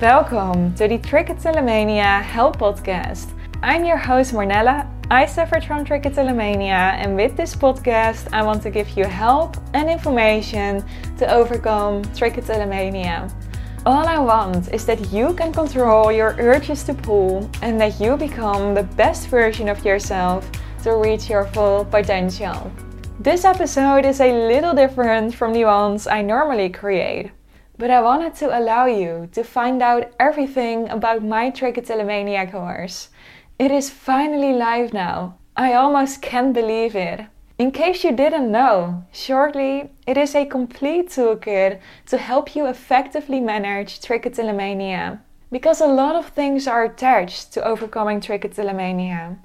Welcome to the Trichotillomania Help Podcast. I'm your host Marnella. I suffered from trichotillomania, and with this podcast, I want to give you help and information to overcome trichotillomania. All I want is that you can control your urges to pull and that you become the best version of yourself to reach your full potential. This episode is a little different from the ones I normally create. But I wanted to allow you to find out everything about my Trichotillomania course. It is finally live now. I almost can't believe it. In case you didn't know, shortly, it is a complete toolkit to help you effectively manage trichotillomania. Because a lot of things are attached to overcoming trichotillomania.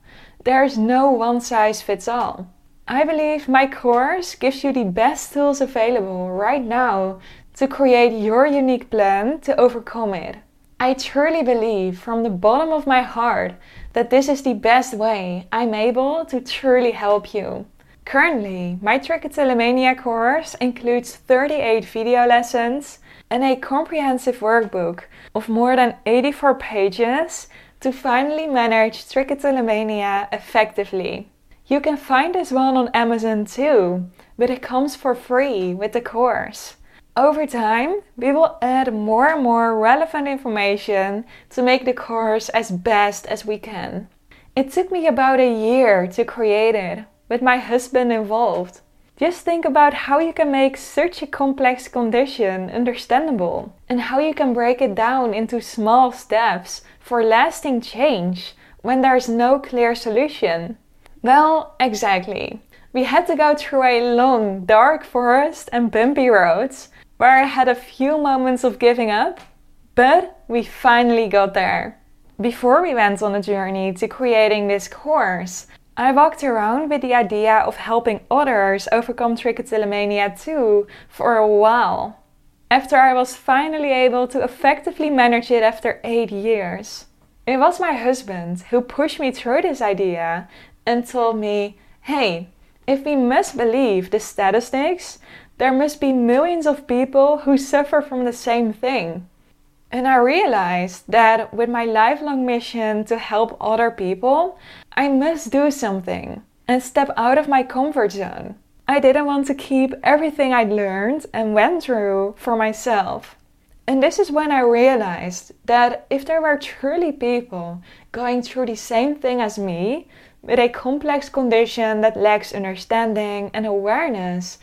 There is no one size fits all. I believe my course gives you the best tools available right now to create your unique plan to overcome it. I truly believe from the bottom of my heart that this is the best way I'm able to truly help you. Currently, my Trichotillomania course includes 38 video lessons and a comprehensive workbook of more than 84 pages to finally manage trichotillomania effectively. You can find this one on Amazon too, but it comes for free with the course. Over time, we will add more and more relevant information to make the course as best as we can. It took me about a year to create it, with my husband involved. Just think about how you can make such a complex condition understandable and how you can break it down into small steps for lasting change when there's no clear solution. Well, exactly. We had to go through a long, dark forest and bumpy roads where I had a few moments of giving up, but we finally got there. Before we went on the journey to creating this course, I walked around with the idea of helping others overcome trichotillomania too for a while. After I was finally able to effectively manage it after 8 years. It was my husband who pushed me through this idea and told me, hey, if we must believe the statistics, there must be millions of people who suffer from the same thing. And I realized that with my lifelong mission to help other people, I must do something and step out of my comfort zone. I didn't want to keep everything I'd learned and went through for myself. And this is when I realized that if there were truly people going through the same thing as me, with a complex condition that lacks understanding and awareness,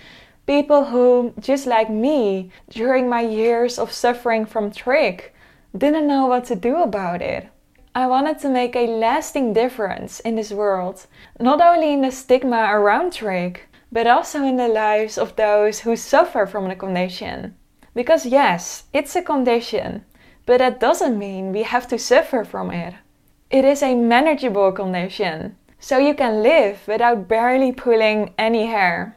People who, just like me, during my years of suffering from trich, didn't know what to do about it. I wanted to make a lasting difference in this world, not only in the stigma around trich, but also in the lives of those who suffer from the condition. Because, yes, it's a condition, but that doesn't mean we have to suffer from it. It is a manageable condition, so you can live without barely pulling any hair.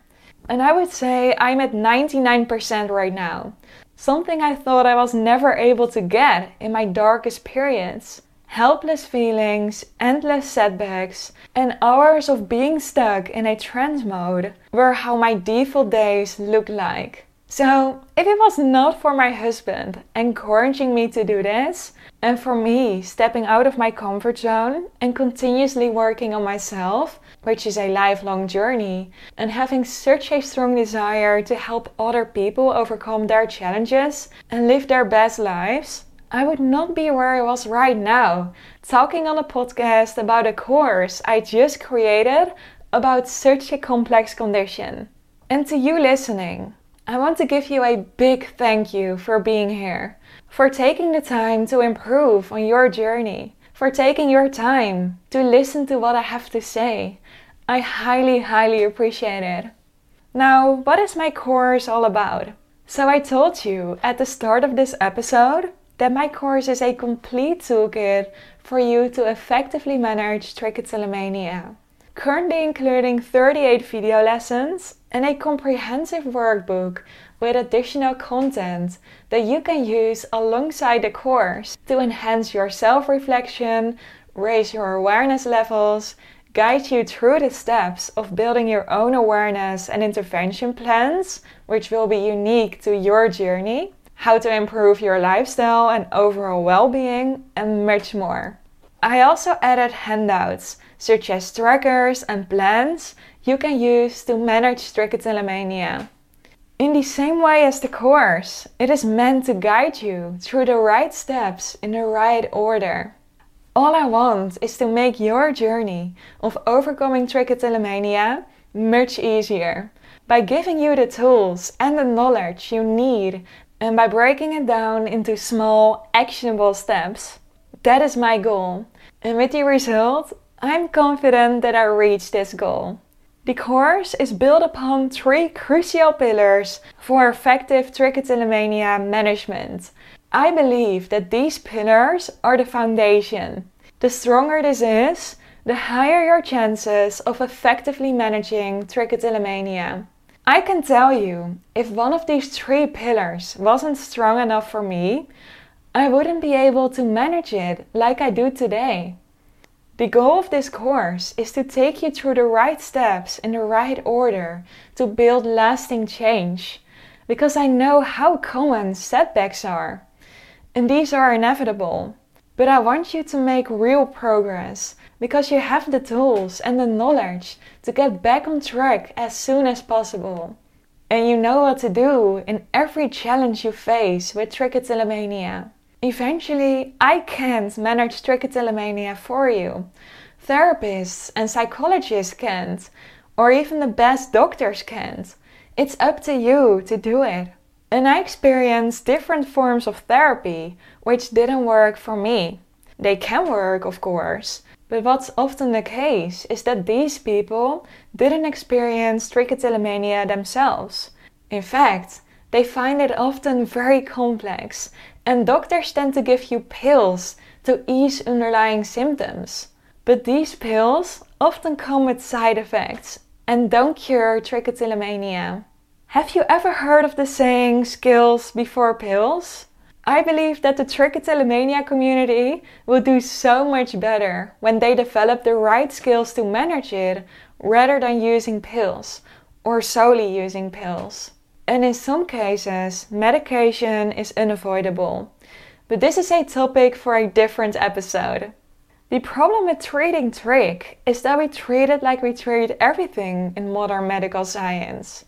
And I would say I'm at 99% right now. Something I thought I was never able to get in my darkest periods. Helpless feelings, endless setbacks, and hours of being stuck in a trance mode were how my default days looked like. So, if it was not for my husband encouraging me to do this, and for me stepping out of my comfort zone and continuously working on myself, which is a lifelong journey, and having such a strong desire to help other people overcome their challenges and live their best lives, I would not be where I was right now, talking on a podcast about a course I just created about such a complex condition. And to you listening, I want to give you a big thank you for being here, for taking the time to improve on your journey, for taking your time to listen to what I have to say. I highly, highly appreciate it. Now, what is my course all about? So, I told you at the start of this episode that my course is a complete toolkit for you to effectively manage trichotillomania currently including 38 video lessons and a comprehensive workbook with additional content that you can use alongside the course to enhance your self reflection, raise your awareness levels, guide you through the steps of building your own awareness and intervention plans, which will be unique to your journey, how to improve your lifestyle and overall well being, and much more. I also added handouts such as trackers and plans you can use to manage trichotillomania. In the same way as the course, it is meant to guide you through the right steps in the right order. All I want is to make your journey of overcoming trichotillomania much easier by giving you the tools and the knowledge you need and by breaking it down into small, actionable steps. That is my goal. And with the result, I'm confident that I reach this goal. The course is built upon three crucial pillars for effective trichotillomania management. I believe that these pillars are the foundation. The stronger this is, the higher your chances of effectively managing trichotillomania. I can tell you, if one of these three pillars wasn't strong enough for me, I wouldn't be able to manage it like I do today. The goal of this course is to take you through the right steps in the right order to build lasting change, because I know how common setbacks are. And these are inevitable. But I want you to make real progress because you have the tools and the knowledge to get back on track as soon as possible. And you know what to do in every challenge you face with trichotillomania. Eventually, I can't manage trichotillomania for you. Therapists and psychologists can't, or even the best doctors can't. It's up to you to do it. And I experienced different forms of therapy which didn't work for me. They can work, of course, but what's often the case is that these people didn't experience trichotillomania themselves. In fact, they find it often very complex, and doctors tend to give you pills to ease underlying symptoms. But these pills often come with side effects and don't cure trichotillomania. Have you ever heard of the saying skills before pills? I believe that the trichotillomania community will do so much better when they develop the right skills to manage it rather than using pills or solely using pills. And in some cases, medication is unavoidable. But this is a topic for a different episode. The problem with treating trich is that we treat it like we treat everything in modern medical science.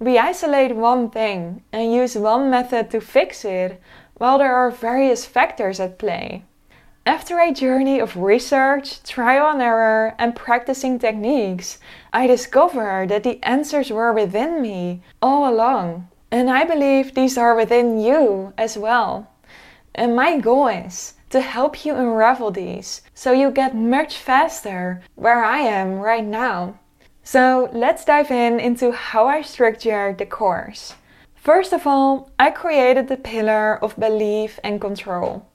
We isolate one thing and use one method to fix it while there are various factors at play. After a journey of research, trial and error, and practicing techniques, I discovered that the answers were within me all along. And I believe these are within you as well. And my goal is to help you unravel these so you get much faster where I am right now. So let's dive in into how I structured the course. First of all, I created the pillar of belief and control.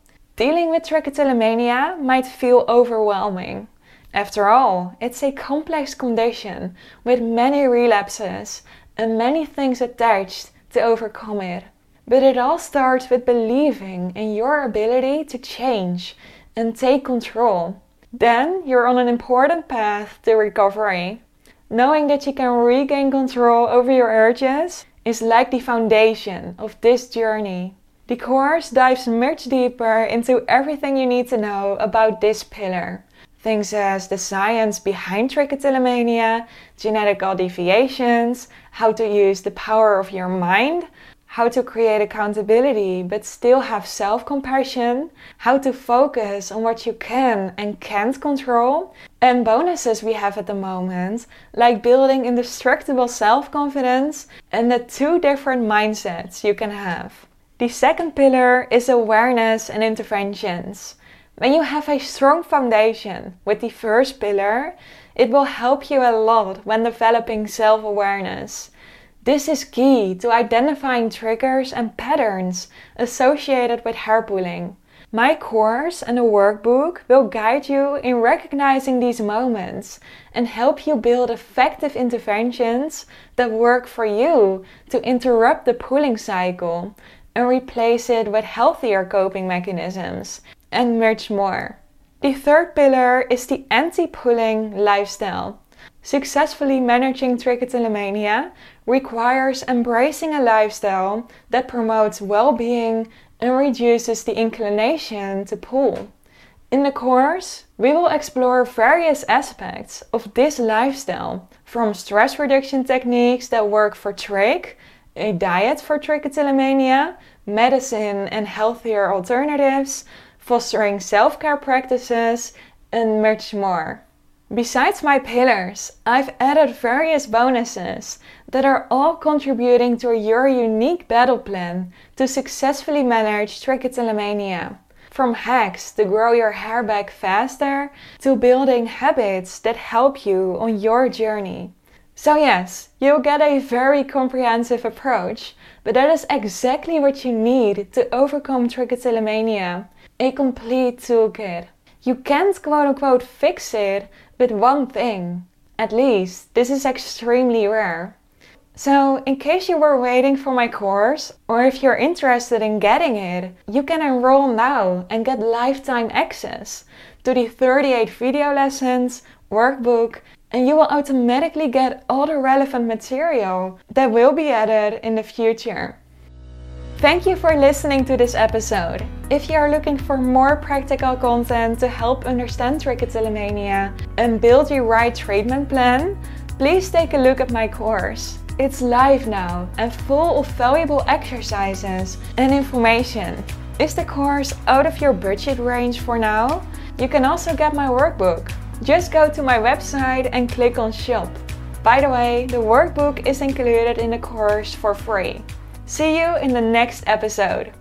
Dealing with trichotillomania might feel overwhelming. After all, it's a complex condition with many relapses and many things attached to overcome it. But it all starts with believing in your ability to change and take control. Then you're on an important path to recovery. Knowing that you can regain control over your urges is like the foundation of this journey. The course dives much deeper into everything you need to know about this pillar. Things as the science behind trichotillomania, genetical deviations, how to use the power of your mind, how to create accountability but still have self compassion, how to focus on what you can and can't control, and bonuses we have at the moment, like building indestructible self confidence and the two different mindsets you can have. The second pillar is awareness and interventions. When you have a strong foundation with the first pillar, it will help you a lot when developing self awareness. This is key to identifying triggers and patterns associated with hair pulling. My course and the workbook will guide you in recognizing these moments and help you build effective interventions that work for you to interrupt the pulling cycle and replace it with healthier coping mechanisms and much more. The third pillar is the anti pulling lifestyle. Successfully managing trichotillomania requires embracing a lifestyle that promotes well being and reduces the inclination to pull. In the course, we will explore various aspects of this lifestyle, from stress reduction techniques that work for trich, a diet for trichotillomania, medicine and healthier alternatives, fostering self care practices, and much more. Besides my pillars, I've added various bonuses that are all contributing to your unique battle plan to successfully manage trichotillomania. From hacks to grow your hair back faster to building habits that help you on your journey. So, yes, you'll get a very comprehensive approach, but that is exactly what you need to overcome trichotillomania a complete toolkit. You can't quote unquote fix it with one thing. At least, this is extremely rare. So, in case you were waiting for my course, or if you're interested in getting it, you can enroll now and get lifetime access to the 38 video lessons, workbook, and you will automatically get all the relevant material that will be added in the future. Thank you for listening to this episode. If you are looking for more practical content to help understand trichotillomania and build your right treatment plan, please take a look at my course. It's live now and full of valuable exercises and information. Is the course out of your budget range for now? You can also get my workbook. Just go to my website and click on shop. By the way, the workbook is included in the course for free. See you in the next episode.